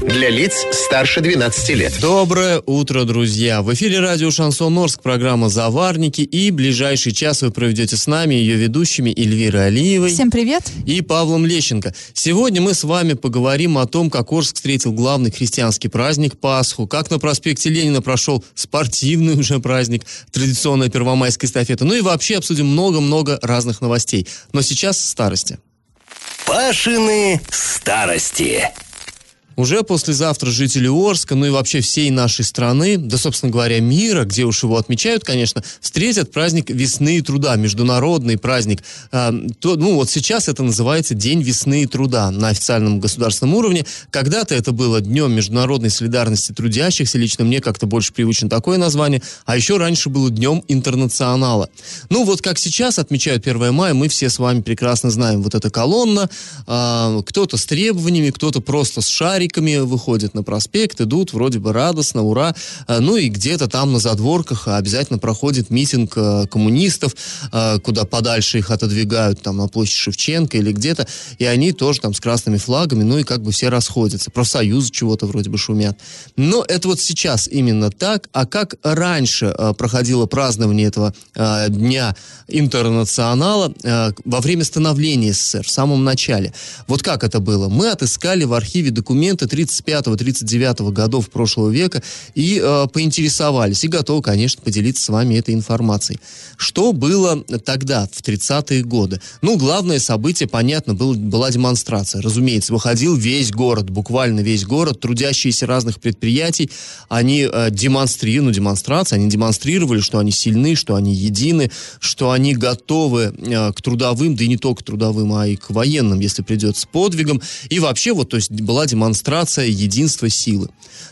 Для лиц старше 12 лет. Доброе утро, друзья! В эфире радио «Шансон Орск», программа «Заварники», и ближайший час вы проведете с нами, ее ведущими Эльвирой Алиевой. Всем привет! И Павлом Лещенко. Сегодня мы с вами поговорим о том, как Орск встретил главный христианский праздник Пасху, как на проспекте Ленина прошел спортивный уже праздник, традиционная первомайская эстафета, ну и вообще обсудим много-много разных новостей. Но сейчас старости. Пашины старости. Уже послезавтра жители Орска, ну и вообще всей нашей страны, да, собственно говоря, мира, где уж его отмечают, конечно, встретят праздник весны и труда, международный праздник. А, то, ну вот сейчас это называется День весны и труда на официальном государственном уровне. Когда-то это было Днем международной солидарности трудящихся, лично мне как-то больше привычно такое название, а еще раньше было Днем интернационала. Ну вот как сейчас отмечают 1 мая, мы все с вами прекрасно знаем. Вот эта колонна, а, кто-то с требованиями, кто-то просто с шариком, скамейками выходят на проспект, идут вроде бы радостно, ура. А, ну и где-то там на задворках обязательно проходит митинг э, коммунистов, э, куда подальше их отодвигают, там на площадь Шевченко или где-то, и они тоже там с красными флагами, ну и как бы все расходятся. Профсоюзы чего-то вроде бы шумят. Но это вот сейчас именно так, а как раньше проходило празднование этого дня интернационала во время становления СССР, в самом начале. Вот как это было? Мы отыскали в архиве документы документы 35-39 годов прошлого века и э, поинтересовались. И готовы, конечно, поделиться с вами этой информацией. Что было тогда, в 30-е годы? Ну, главное событие, понятно, был, была демонстрация. Разумеется, выходил весь город, буквально весь город, трудящиеся разных предприятий, они э, демонстрировали, ну, демонстрации, они демонстрировали, что они сильны, что они едины, что они готовы э, к трудовым, да и не только к трудовым, а и к военным, если придется, подвигам. И вообще, вот, то есть была демонстрация демонстрация единства силы.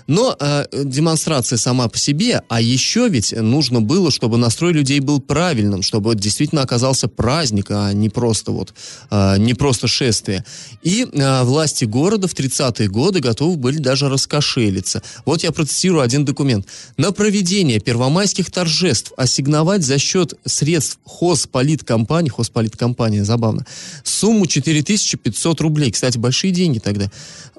Но э, демонстрация сама по себе, а еще ведь нужно было, чтобы настрой людей был правильным, чтобы действительно оказался праздник, а не просто вот, э, не просто шествие. И э, власти города в 30-е годы готовы были даже раскошелиться. Вот я процитирую один документ. На проведение первомайских торжеств ассигновать за счет средств хозполиткомпании, хозполиткомпания, забавно, сумму 4500 рублей. Кстати, большие деньги тогда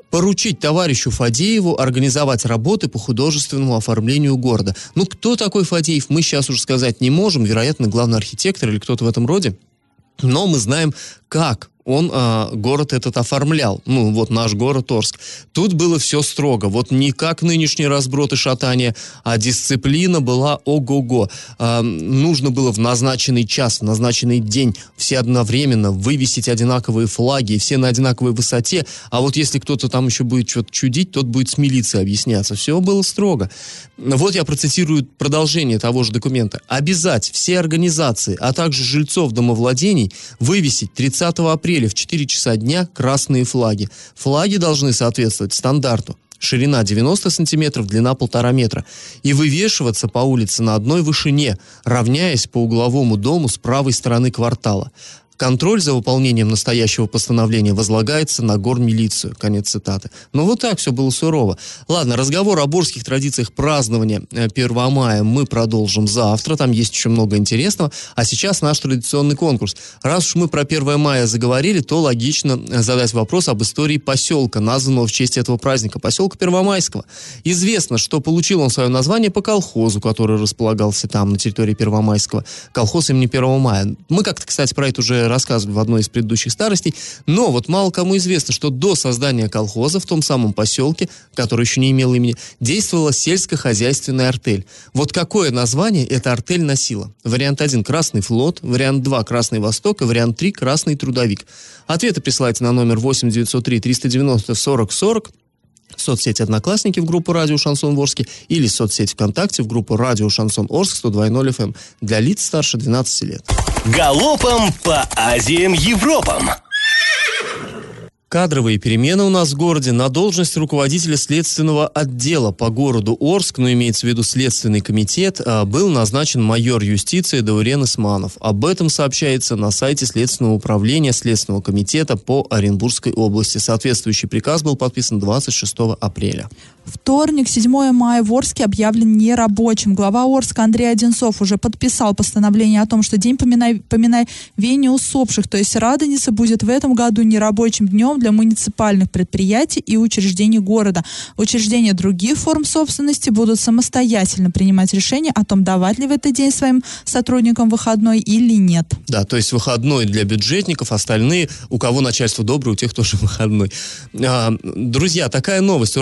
поручить товарищу Фадееву организовать работы по художественному оформлению города. Ну, кто такой Фадеев, мы сейчас уже сказать не можем. Вероятно, главный архитектор или кто-то в этом роде. Но мы знаем, как он э, город этот оформлял. Ну, вот наш город Орск. Тут было все строго. Вот не как нынешний разброд и шатание, а дисциплина была ого-го. Э, нужно было в назначенный час, в назначенный день все одновременно вывесить одинаковые флаги, все на одинаковой высоте. А вот если кто-то там еще будет что-то чудить, тот будет с милицией объясняться. Все было строго. Вот я процитирую продолжение того же документа. Обязать все организации, а также жильцов домовладений вывесить 30 апреля апреля в 4 часа дня красные флаги. Флаги должны соответствовать стандарту. Ширина 90 сантиметров, длина полтора метра. И вывешиваться по улице на одной вышине, равняясь по угловому дому с правой стороны квартала. Контроль за выполнением настоящего постановления возлагается на гормилицию. Конец цитаты. Но вот так все было сурово. Ладно, разговор о борских традициях празднования 1 э, мая мы продолжим завтра. Там есть еще много интересного. А сейчас наш традиционный конкурс. Раз уж мы про 1 мая заговорили, то логично э, задать вопрос об истории поселка, названного в честь этого праздника. Поселка Первомайского. Известно, что получил он свое название по колхозу, который располагался там, на территории Первомайского. Колхоз имени 1 мая. Мы как-то, кстати, про это уже рассказывали в одной из предыдущих старостей. Но вот мало кому известно, что до создания колхоза в том самом поселке, который еще не имел имени, действовала сельскохозяйственная артель. Вот какое название эта артель носила? Вариант 1 – Красный флот, вариант 2 – Красный Восток и вариант 3 – Красный трудовик. Ответы присылайте на номер 8 903 390 40 40 соцсети «Одноклассники» в группу «Радио Шансон Орске» или соцсети ВКонтакте в группу «Радио Шансон Орск» 102.0 FM для лиц старше 12 лет. Галопом по Азиям Европам! Кадровые перемены у нас в городе на должность руководителя следственного отдела по городу Орск, но имеется в виду Следственный комитет, а, был назначен майор юстиции Даурен Исманов. Об этом сообщается на сайте Следственного управления Следственного комитета по Оренбургской области. Соответствующий приказ был подписан 26 апреля. Вторник, 7 мая в Орске объявлен нерабочим. Глава Орска Андрей Одинцов уже подписал постановление о том, что день поминай, поминовения усопших, то есть Радоница, будет в этом году нерабочим днем для муниципальных предприятий и учреждений города. Учреждения других форм собственности будут самостоятельно принимать решение о том, давать ли в этот день своим сотрудникам выходной или нет. Да, то есть выходной для бюджетников, остальные, у кого начальство доброе, у тех тоже выходной. А, друзья, такая новость.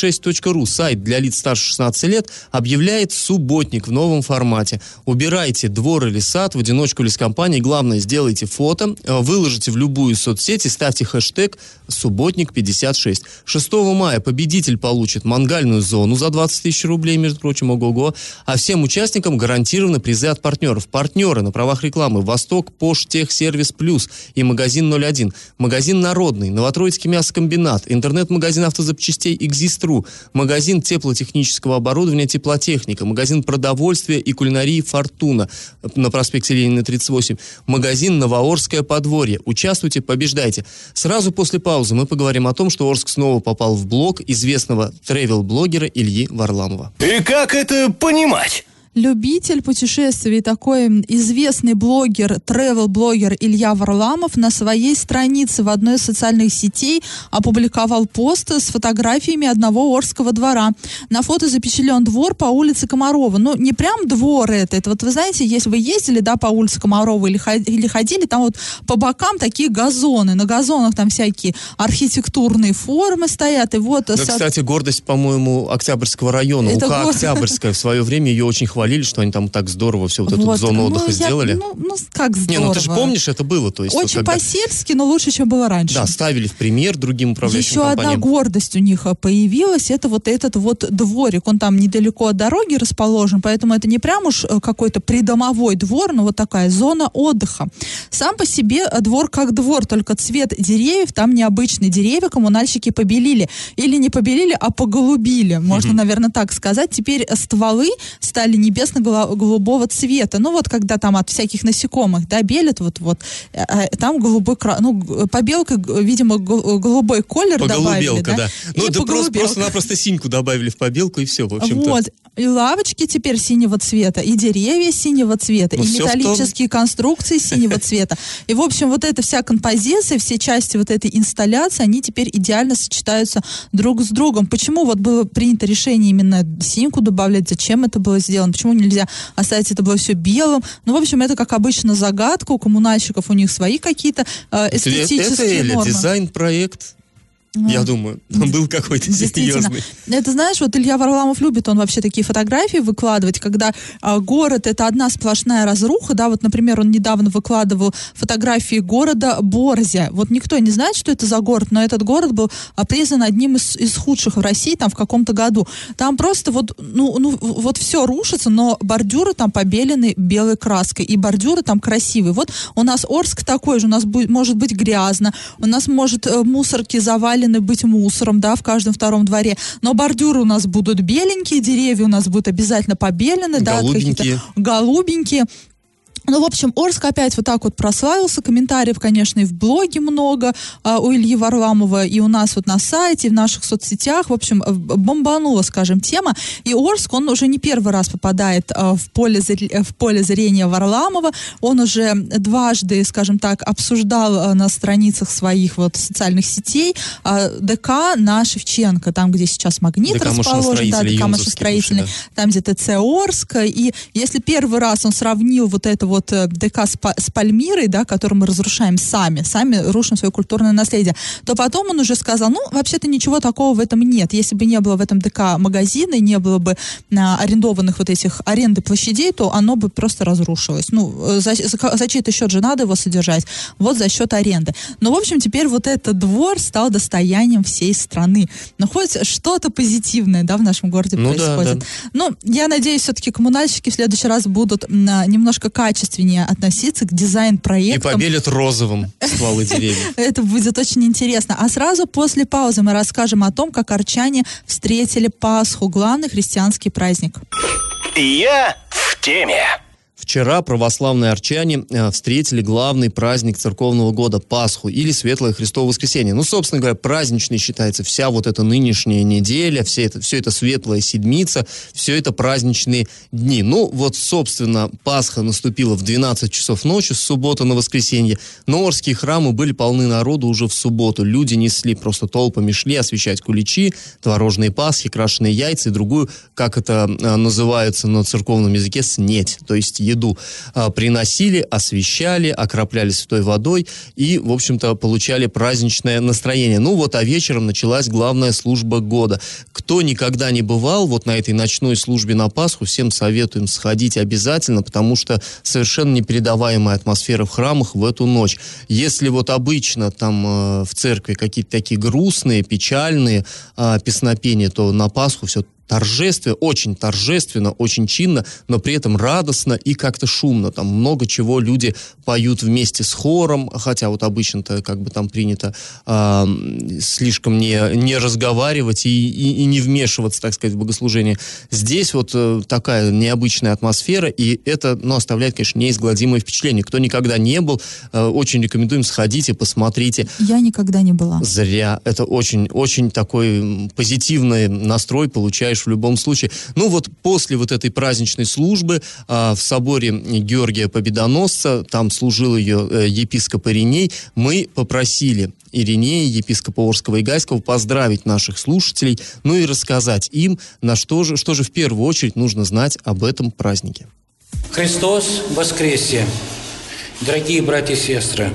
Урал56.ру, сайт для лиц старше 16 лет, объявляет субботник в новом формате. Убирайте двор или сад в одиночку или с компанией. Главное, сделайте фото, выложите в любую соцсеть и ставьте хэштег «Субботник 56». 6 мая победитель получит мангальную зону за 20 тысяч рублей, между прочим, ого-го. А всем участникам гарантированы призы от партнеров. Партнеры на правах рекламы «Восток», «Пош», «Техсервис Плюс» и «Магазин 01». Магазин «Народный», «Новотроицкий мясокомбинат», интернет-магазин автозапчастей «Экзистру», магазин теплотехнического оборудования «Теплотехника», магазин продовольствия и кулинарии «Фортуна» на проспекте Ленина 38, магазин «Новоорское подворье». Участвуйте, побеждайте. Сразу после паузы мы поговорим о том, что Орск снова попал в блог известного тревел-блогера Ильи Варламова. И как это понимать? Любитель путешествий, такой известный блогер, travel-блогер Илья Варламов на своей странице в одной из социальных сетей опубликовал пост с фотографиями одного Орского двора. На фото запечатлен двор по улице Комарова. Ну, не прям двор это. Это вот вы знаете, если вы ездили, да, по улице Комарова или, или ходили, там вот по бокам такие газоны. На газонах там всякие архитектурные формы стоят. И вот... Да, со... кстати, гордость, по-моему, Октябрьского района. Это УК гор... Октябрьская в свое время ее очень хвалили, что они там так здорово все вот, вот эту зону ну, отдыха я, сделали. Ну, ну, как здорово. Не, ну ты же помнишь, это было. То есть, Очень вот, когда... по-сельски, но лучше, чем было раньше. Да, ставили в пример другим управляющим Еще компаниям. одна гордость у них а, появилась, это вот этот вот дворик. Он там недалеко от дороги расположен, поэтому это не прям уж э, какой-то придомовой двор, но вот такая зона отдыха. Сам по себе э, двор как двор, только цвет деревьев там необычный. Деревья коммунальщики побелили. Или не побелили, а поголубили. Можно, mm-hmm. наверное, так сказать. Теперь стволы стали небесно-голубые голубого цвета. Ну вот когда там от всяких насекомых, да, белят, вот, вот, э, э, там голубой, ну, побелка, видимо, голубой колер добавили, да? да. Ну, это просто, просто-напросто синьку добавили в побелку и все, в общем-то. Вот, и лавочки теперь синего цвета, и деревья синего цвета, ну, и металлические конструкции синего цвета. И, в общем, вот эта вся композиция, все части вот этой инсталляции, они теперь идеально сочетаются друг с другом. Почему вот было принято решение именно синьку добавлять, зачем это было сделано, почему нельзя оставить это было все белым. Ну, в общем, это, как обычно, загадка. У коммунальщиков у них свои какие-то э, эстетические это, это, нормы. дизайн-проект я думаю, он был какой-то серьезный. Это знаешь, вот Илья Варламов любит, он вообще такие фотографии выкладывать, когда а, город это одна сплошная разруха, да, вот, например, он недавно выкладывал фотографии города Борзя. Вот никто не знает, что это за город, но этот город был а, признан одним из, из худших в России там в каком-то году. Там просто вот, ну, ну, вот все рушится, но бордюры там побелены белой краской, и бордюры там красивые. Вот у нас Орск такой же, у нас будет, может быть грязно, у нас может э, мусорки завалены завалены быть мусором, да, в каждом втором дворе. Но бордюры у нас будут беленькие, деревья у нас будут обязательно побелены, да, какие-то голубенькие. Ну, в общем, Орск опять вот так вот прославился. Комментариев, конечно, и в блоге много а, у Ильи Варламова, и у нас вот на сайте, и в наших соцсетях. В общем, бомбанула, скажем, тема. И Орск, он уже не первый раз попадает а, в, поле, в поле зрения Варламова. Он уже дважды, скажем так, обсуждал а, на страницах своих вот социальных сетей а, ДК на Шевченко, там, где сейчас Магнит ДК расположен, да, ДК машиностроительный, да. там, где ТЦ Орск. И если первый раз он сравнил вот это вот э, ДК с, Пальмирой, да, который мы разрушаем сами, сами рушим свое культурное наследие, то потом он уже сказал, ну, вообще-то ничего такого в этом нет. Если бы не было в этом ДК магазина, не было бы а, арендованных вот этих аренды площадей, то оно бы просто разрушилось. Ну, э, за, за, за чей-то счет же надо его содержать. Вот за счет аренды. Но, в общем, теперь вот этот двор стал достоянием всей страны. Но хоть что-то позитивное, да, в нашем городе ну, происходит. Да, да. Ну, я надеюсь, все-таки коммунальщики в следующий раз будут а, немножко качественнее покачественнее относиться к И дизайн-проектам. побелят розовым стволы деревьев. Это будет очень интересно. А сразу после паузы мы расскажем о том, как арчане встретили Пасху, главный христианский праздник. Я в теме. Вчера православные арчане э, встретили главный праздник церковного года Пасху или Светлое Христово Воскресенье. Ну, собственно говоря, праздничной считается вся вот эта нынешняя неделя, все это, все это Светлая Седмица, все это праздничные дни. Ну, вот, собственно, Пасха наступила в 12 часов ночи с субботы на воскресенье, но Орские храмы были полны народу уже в субботу. Люди несли, просто толпами шли освещать куличи, творожные пасхи, крашеные яйца и другую, как это э, называется на церковном языке, снеть, то есть еду а, приносили, освещали, окропляли святой водой и, в общем-то, получали праздничное настроение. Ну вот, а вечером началась главная служба года. Кто никогда не бывал вот на этой ночной службе на Пасху, всем советуем сходить обязательно, потому что совершенно непередаваемая атмосфера в храмах в эту ночь. Если вот обычно там э, в церкви какие-то такие грустные, печальные э, песнопения, то на Пасху все торжественно, очень торжественно, очень чинно, но при этом радостно и как-то шумно. Там много чего люди поют вместе с хором, хотя вот обычно-то как бы там принято э, слишком не, не разговаривать и, и, и не вмешиваться, так сказать, в богослужение. Здесь вот э, такая необычная атмосфера, и это, ну, оставляет, конечно, неизгладимое впечатление. Кто никогда не был, э, очень рекомендуем, сходите, посмотрите. Я никогда не была. Зря. Это очень, очень такой позитивный настрой получаешь в любом случае. Ну вот после вот этой праздничной службы а, в соборе Георгия Победоносца, там служил ее э, епископ Ириней, мы попросили Иринея, епископа Орского и Гайского, поздравить наших слушателей, ну и рассказать им, на что же, что же в первую очередь нужно знать об этом празднике. Христос воскресе! Дорогие братья и сестры,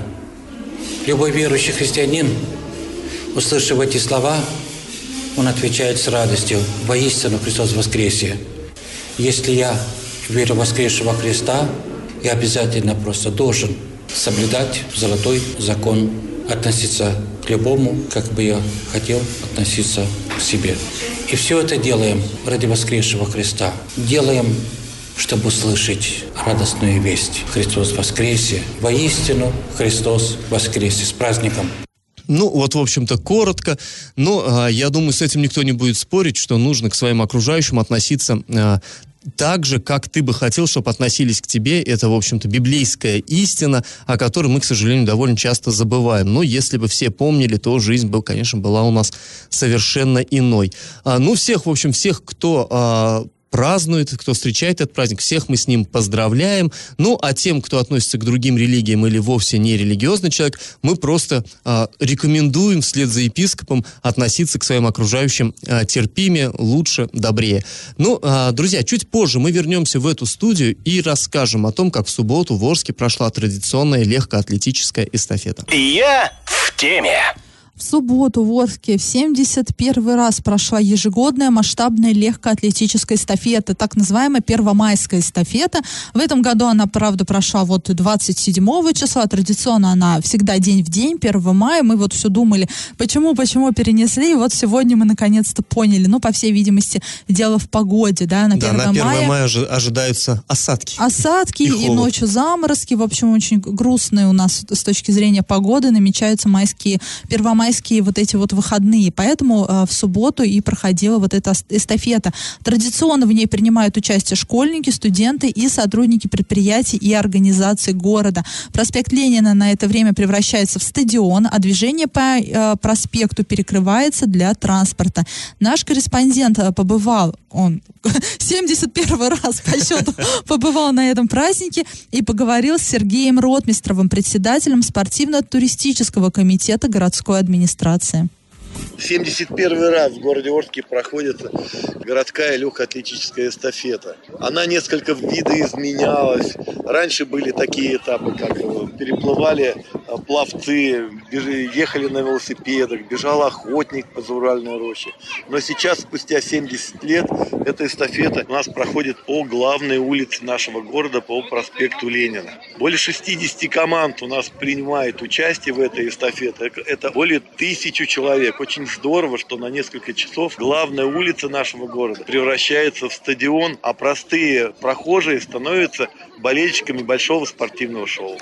любой верующий христианин, услышав эти слова, он отвечает с радостью, воистину Христос воскресе. Если я верю в воскресшего Христа, я обязательно просто должен соблюдать золотой закон, относиться к любому, как бы я хотел относиться к себе. И все это делаем ради воскресшего Христа. Делаем чтобы услышать радостную весть. Христос воскресе! Воистину Христос воскресе! С праздником! Ну, вот, в общем-то, коротко. Но а, я думаю, с этим никто не будет спорить, что нужно к своим окружающим относиться а, так же, как ты бы хотел, чтобы относились к тебе. Это, в общем-то, библейская истина, о которой мы, к сожалению, довольно часто забываем. Но если бы все помнили, то жизнь, бы, конечно, была у нас совершенно иной. А, ну, всех, в общем, всех, кто а, празднует, кто встречает этот праздник, всех мы с ним поздравляем. Ну, а тем, кто относится к другим религиям или вовсе не религиозный человек, мы просто а, рекомендуем вслед за епископом относиться к своим окружающим а, терпимее, лучше, добрее. Ну, а, друзья, чуть позже мы вернемся в эту студию и расскажем о том, как в субботу в Орске прошла традиционная легкоатлетическая эстафета. Я в теме. В субботу в Орске в 71 раз прошла ежегодная масштабная легкоатлетическая эстафета, так называемая первомайская эстафета. В этом году она, правда, прошла вот 27 числа. Традиционно она всегда день в день, 1 мая. Мы вот все думали, почему, почему перенесли. И вот сегодня мы наконец-то поняли. Ну, по всей видимости, дело в погоде, да, на 1 Да, на 1 мая. мая ожи- ожидаются осадки. Осадки И и, ночью заморозки. В общем, очень грустные у нас с точки зрения погоды намечаются майские, первомайские вот эти вот выходные. Поэтому э, в субботу и проходила вот эта эс- эстафета. Традиционно в ней принимают участие школьники, студенты и сотрудники предприятий и организаций города. Проспект Ленина на это время превращается в стадион, а движение по э, проспекту перекрывается для транспорта. Наш корреспондент э, побывал, он 71 раз по счету побывал на этом празднике и поговорил с Сергеем Ротмистровым, председателем спортивно-туристического комитета городской администрации администрации. 71 раз в городе Орске проходит городская легкоатлетическая эстафета. Она несколько видоизменялась. Раньше были такие этапы, как э, переплывали э, пловцы, ехали на велосипедах, бежал охотник по Зауральной роще. Но сейчас, спустя 70 лет, эта эстафета у нас проходит по главной улице нашего города, по проспекту Ленина. Более 60 команд у нас принимает участие в этой эстафете. Это более тысячи человек. Очень здорово, что на несколько часов главная улица нашего города превращается в стадион, а простые прохожие становятся болельщиками большого спортивного шоу.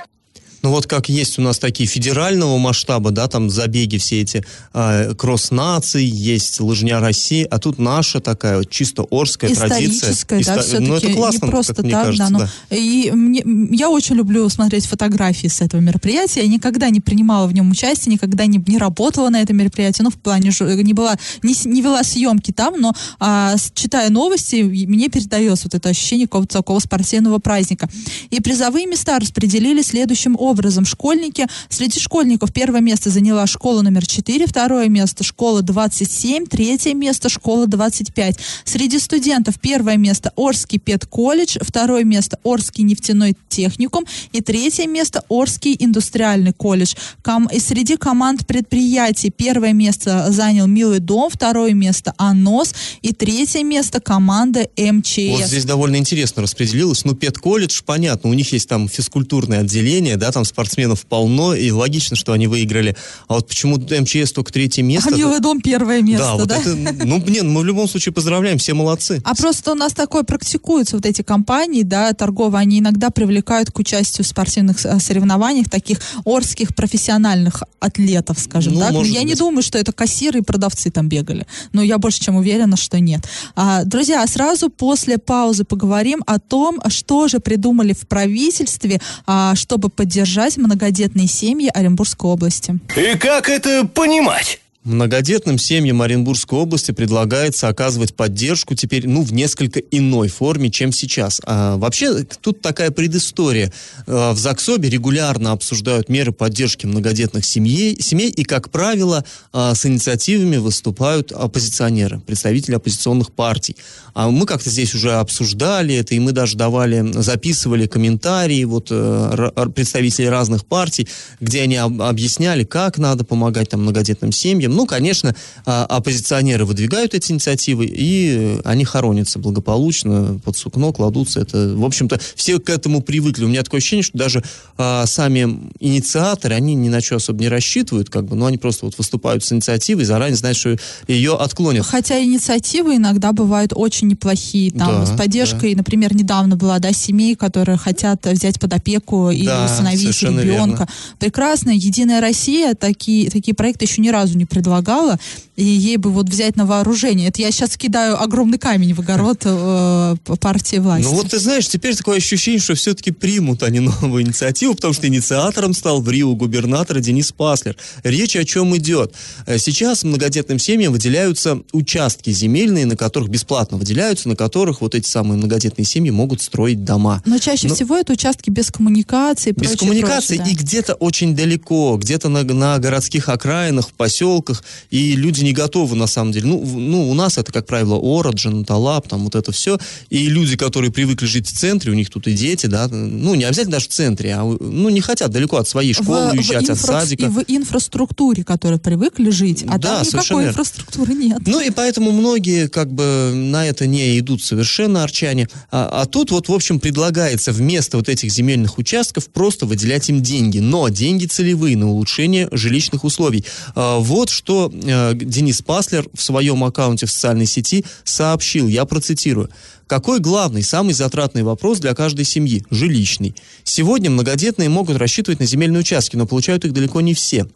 Ну вот как есть у нас такие федерального масштаба, да, там забеги все эти э, кросс-наций, есть лыжня России, а тут наша такая вот чисто орская традиция. Историческая, да, Исто- все-таки Ну это классно, не просто как мне так, кажется, да, но да. и мне, я очень люблю смотреть фотографии с этого мероприятия. Я никогда не принимала в нем участие, никогда не, не работала на этом мероприятии, ну в плане не была, не, не вела съемки там, но а, читая новости, мне передается вот это ощущение какого-то такого спортивного праздника. И призовые места распределили следующим образом. Школьники, среди школьников первое место заняла школа номер 4, второе место школа 27, третье место школа 25. Среди студентов первое место Орский педколледж, второе место Орский нефтяной техникум и третье место Орский индустриальный колледж. Ком- и среди команд предприятий первое место занял Милый дом, второе место АНОС и третье место команда МЧС. Вот здесь довольно интересно распределилось. Ну, педколледж, понятно, у них есть там физкультурное отделение, да, там спортсменов полно, и логично, что они выиграли. А вот почему МЧС только третье место? а Милый дом первое место, да, вот да? это, ну, нет, мы в любом случае поздравляем, все молодцы. А просто у нас такое практикуется, вот эти компании, да, торговые, они иногда привлекают к участию в спортивных э, соревнованиях таких орских профессиональных атлетов, скажем Ну, так. может я не быть. думаю, что это кассиры и продавцы там бегали. Но я больше чем уверена, что нет. А, друзья, а сразу после паузы поговорим о том, что же придумали в правительстве, а, чтобы поддержать многодетные семьи Оренбургской области. И как это понимать? Многодетным семьям Оренбургской области предлагается оказывать поддержку теперь, ну, в несколько иной форме, чем сейчас. А, вообще, тут такая предыстория. А, в ЗАГСОБе регулярно обсуждают меры поддержки многодетных семей, семей и, как правило, а, с инициативами выступают оппозиционеры, представители оппозиционных партий. А мы как-то здесь уже обсуждали это, и мы даже давали, записывали комментарии вот, э, представителей разных партий, где они об- объясняли, как надо помогать там, многодетным семьям. Ну, конечно, а, оппозиционеры выдвигают эти инициативы, и они хоронятся благополучно, под сукно кладутся. Это, в общем-то, все к этому привыкли. У меня такое ощущение, что даже а, сами инициаторы, они ни на что особо не рассчитывают, как бы, но они просто вот выступают с инициативой, заранее знают, что ее отклонят. Хотя инициативы иногда бывают очень неплохие. Там Да, с поддержкой, например, недавно была, да, семей, которые хотят взять под опеку или Да, совершенно ребенка. Прекрасно. Единая Россия такие, такие проекты еще ни разу не предлагала предлагала и ей бы вот взять на вооружение. Это я сейчас кидаю огромный камень в огород э, партии власти. Ну вот ты знаешь, теперь такое ощущение, что все-таки примут они новую инициативу, потому что инициатором стал в Рио губернатор Денис Паслер. Речь о чем идет? Э, Сейчас многодетным семьям выделяются участки земельные, на которых бесплатно выделяются, на которых вот эти самые многодетные семьи могут строить дома. Но чаще Ну, всего это участки без коммуникации. Без прочее, коммуникации прочее, и где-то очень далеко, где-то на, на городских окраинах, в поселках, и люди не готовы на самом деле. Ну, в- ну, у нас это, как правило, Ороджин, Талап, там вот это все. И люди, которые привыкли жить в центре, у них тут и дети, да, ну, не обязательно даже в центре, а, ну, не хотят далеко от своей В- школы в уезжать, от инфра- садика. И в инфраструктуре, которой привыкли жить, а Да, там совершенно никакой верно. инфраструктуры нет. Ну и поэтому многие как бы на это не идут совершенно арчане. А, а тут вот, в общем, предлагается вместо вот этих земельных участков просто выделять им деньги. Но деньги целевые на улучшение жилищных условий. А, вот что э, Денис Паслер в своем аккаунте в социальной сети сообщил. Я процитирую. Какой главный, самый затратный вопрос для каждой семьи? Жилищный. Сегодня многодетные могут рассчитывать на земельные участки, но получают их далеко не все.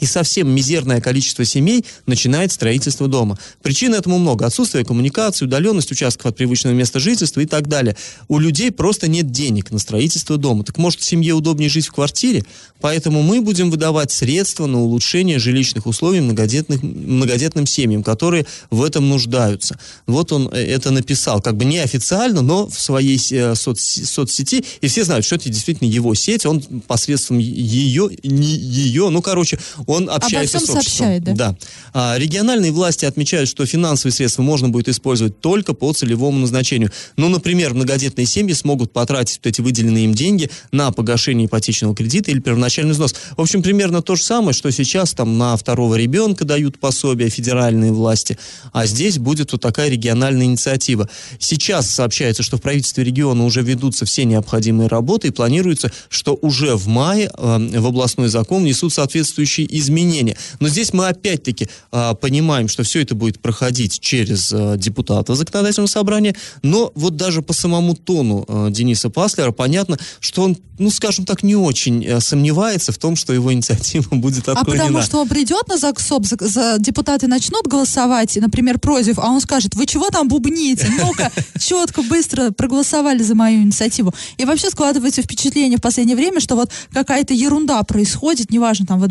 И совсем мизерное количество семей начинает строительство дома. Причин этому много. Отсутствие коммуникации, удаленность участков от привычного места жительства и так далее. У людей просто нет денег на строительство дома. Так может семье удобнее жить в квартире? Поэтому мы будем выдавать средства на улучшение жилищных условий многодетных, многодетным семьям, которые в этом нуждаются. Вот он э, это написал, как бы неофициально, но в своей э, соц- соцсети. И все знают, что это действительно его сеть. Он посредством ее, не ее, ну, короче, он общается всем с обществом. сообщает, да? Да. А, региональные власти отмечают, что финансовые средства можно будет использовать только по целевому назначению. Ну, например, многодетные семьи смогут потратить вот эти выделенные им деньги на погашение ипотечного кредита или первоначальный взнос. В общем, примерно то же самое, что сейчас там на второго ребенка дают пособия федеральные власти, а здесь будет вот такая региональная инициатива. Сейчас сообщается, что в правительстве региона уже ведутся все необходимые работы и планируется, что уже в мае э, в областной закон внесут соответствующие изменения. Но здесь мы опять-таки а, понимаем, что все это будет проходить через а, депутата законодательного собрания, но вот даже по самому тону а, Дениса Паслера понятно, что он, ну, скажем так, не очень а, сомневается в том, что его инициатива будет А отклонена. потому что он придет на ЗАГСОП, за, за- депутаты начнут голосовать, например, против, а он скажет, вы чего там бубните? Ну-ка, четко, быстро проголосовали за мою инициативу. И вообще складывается впечатление в последнее время, что вот какая-то ерунда происходит, неважно, там в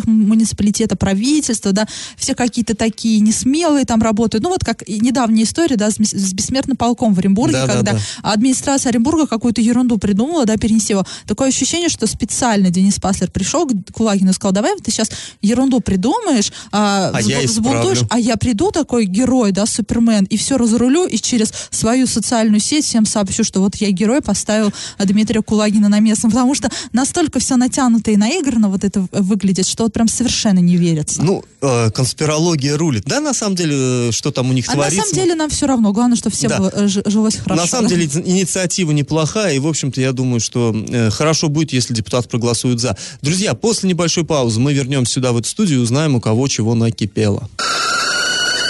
администрациях муниципалитета, правительства, да, все какие-то такие несмелые там работают. Ну вот как недавняя история, да, с, бессмертным полком в Оренбурге, Да, да, когда да. администрация Оренбурга какую-то ерунду придумала, да, перенести его. Такое ощущение, что специально Денис Паслер пришел к Кулагину и сказал, давай ты сейчас ерунду придумаешь, а, А я взбунтуешь, а я приду такой герой, да, Супермен, и все разрулю, и через свою социальную сеть всем сообщу, что вот я герой поставил Дмитрия Кулагина на место, потому что настолько все натянуто и наиграно вот это выглядит, что вот прям совершенно не верится. Ну, э, конспирология рулит. Да, на самом деле, э, что там у них а на творится? самом деле нам все равно, главное, что всем Да. э, жилось хорошо. На самом деле ини- инициатива неплохая, и, в общем-то, я думаю, что э, хорошо будет, если депутаты проголосуют за. Друзья, после небольшой паузы мы вернемся сюда, в эту студию, и узнаем, у кого чего накипело.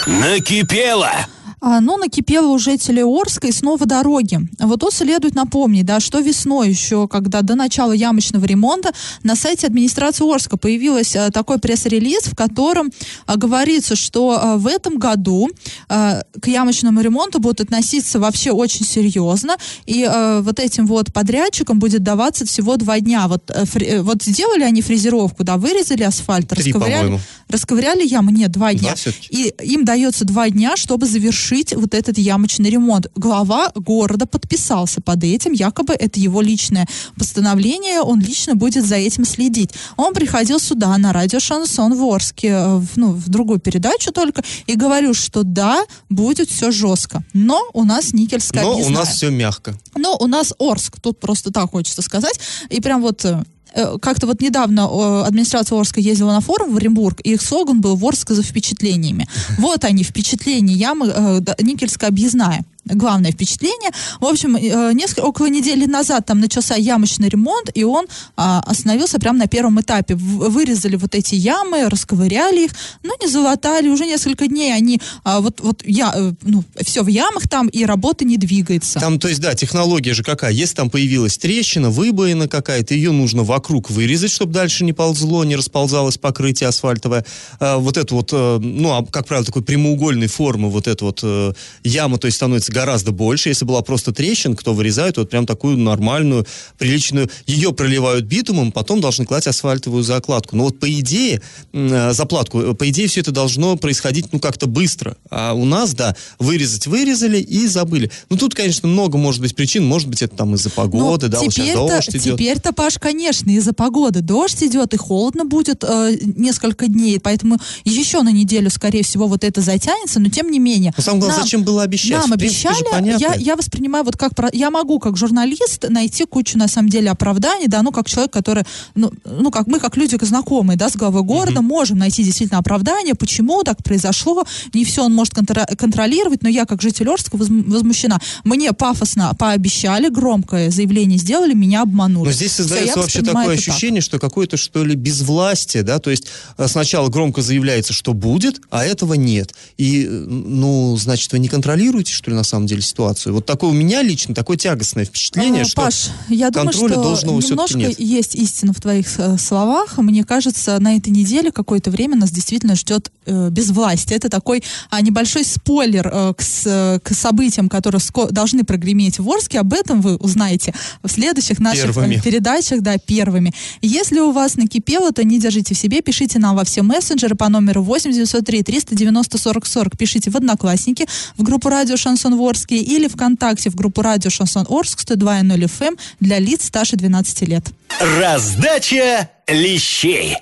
Накипело! А, ну, накипело у жителей Орска и снова дороги. Вот тут следует напомнить, да, что весной еще, когда до начала ямочного ремонта на сайте администрации Орска появилась а, такой пресс-релиз, в котором а, говорится, что а, в этом году к ямочному ремонту будут относиться вообще очень серьезно, и вот этим вот подрядчикам будет даваться всего два дня. Вот, э, э, вот сделали они фрезеровку, да, вырезали асфальт, Три, расковыряли, расковыряли ямы, нет, два дня. Всё-таки? И им дается два дня, чтобы завершить вот этот ямочный ремонт. Глава города подписался под этим, якобы это его личное постановление, он лично будет за этим следить. Он приходил сюда на радио Шансон в Орске, э, в, ну, в другую передачу только, и говорил, что да, будет все жестко. Но у нас никельская Но у объездная. нас все мягко. Но у нас Орск, тут просто так хочется сказать. И прям вот э, как-то вот недавно э, администрация Орска ездила на форум в Оренбург, и их слоган был «Орск за впечатлениями». Вот они, впечатления ямы, э, никельская объездная. Главное впечатление. В общем, э, несколько, около недели назад там начался ямочный ремонт, и он а, остановился прямо на первом этапе. Вырезали вот эти ямы, расковыряли их, но не залатали. Уже несколько дней они а, вот, вот я, э, ну, все в ямах там, и работа не двигается. Там, то есть, да, технология же какая. Если там появилась трещина, выбоина какая-то, ее нужно вокруг вырезать, чтобы дальше не ползло, не расползалось покрытие асфальтовое. А, вот эту вот, э, ну, а, как правило, такой прямоугольной формы вот эта вот яма, то есть, становится гораздо больше. Если была просто трещинка, то вырезают вот прям такую нормальную, приличную. Ее проливают битумом, потом должны класть асфальтовую закладку. Но вот по идее, э, заплатку, э, по идее, все это должно происходить, ну, как-то быстро. А у нас, да, вырезать вырезали и забыли. Ну, тут, конечно, много может быть причин. Может быть, это там из-за погоды, Ну, да, вот сейчас дождь идет. Теперь-то, Паш, конечно, из-за погоды. Дождь идет, и холодно будет э, несколько дней, поэтому еще на неделю, скорее всего, вот это затянется, но тем не менее. Но самое главное, нам- зачем было обещать? Нам же обещали, я, я воспринимаю вот как, я могу как журналист найти кучу, на самом деле, оправданий, да, ну, как человек, который, ну, ну как мы, как люди знакомые, да, с главой города, можем найти действительно оправдание, почему так произошло, не все он может контра- контролировать, но я, как житель Орска, возм- возмущена. Мне пафосно пообещали, громкое заявление сделали, меня обманули. Но здесь создается я вообще такое это так. ощущение, что какое-то, что ли, безвластие, да, то есть э, сначала громко заявляется, что будет, а этого нет. И, э, ну, значит, вы не контролируете, что ли, на самом деле ситуацию? Вот такое у меня лично, такое тягостное впечатление, А, что Паш, я думаю, контроля что должного немножко нет. есть истина в твоих э, словах. Мне кажется, на этой неделе какое-то время нас действительно ждет э, безвластие. Это такой а, небольшой спойлер э, к, с- к событиям, которые ско- должны прогреметь в Орске. Об этом вы узнаете в следующих наших э, Первыми. передачах, да, первыми. Если у вас накипело, то не держите в себе, пишите нам во все мессенджеры по номеру 8 903 390 40 40. Пишите в Одноклассники, в группу радио Шансон Орске или ВКонтакте в группу радио Шансон Орск 102.0 FM эм для лиц старше 12 лет. Раздача лещей.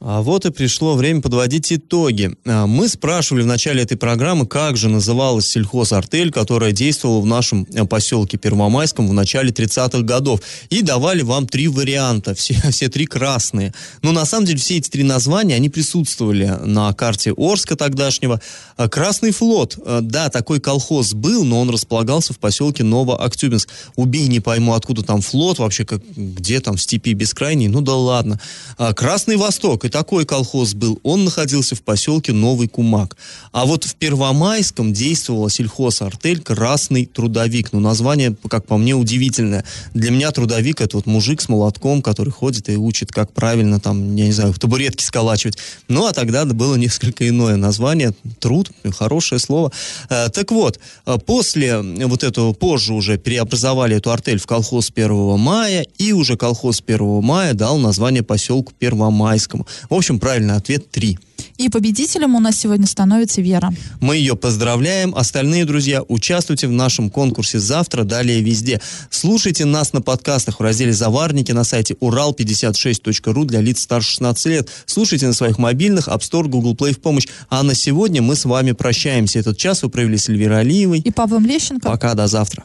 А вот и пришло время подводить итоги. А, Мы спрашивали в начале этой программы, как же называлась сельхозартель, которая действовала в нашем э, поселке Первомайском в начале 30-х годов. И давали вам три варианта, все, все три красные. Но на самом деле все эти три названия, они присутствовали на карте Орска тогдашнего. А, Красный флот, э, да, такой колхоз был, но он располагался в поселке Новоактюбинск. Убей, не пойму, откуда там флот, вообще как, где там, в степи бескрайней, ну да ладно. А, Красный Восток, и такой колхоз был. Он находился в поселке Новый Кумак. А вот в Первомайском действовала сельхозартель «Красный трудовик». Ну, название, как по мне, удивительное. Для меня трудовик – это вот мужик с молотком, который ходит и учит, как правильно там, я не знаю, табуретки сколачивать. Ну, а тогда было несколько иное название. Труд, хорошее слово. Э, так вот, э, после вот этого, позже уже преобразовали эту артель в колхоз 1 мая, и уже колхоз 1 мая дал название поселку Первомайскому. В общем, правильный ответ 3. И победителем у нас сегодня становится Вера. Мы ее поздравляем. Остальные друзья, участвуйте в нашем конкурсе завтра, далее везде. Слушайте нас на подкастах в разделе «Заварники» на сайте урал56.ру для лиц старше 16 лет. Слушайте на своих мобильных, App Store, Google Play в помощь. А на сегодня мы с вами прощаемся. Этот час вы провели с Эльвирой Алиевой. И Павлом Лещенко. Пока, до завтра.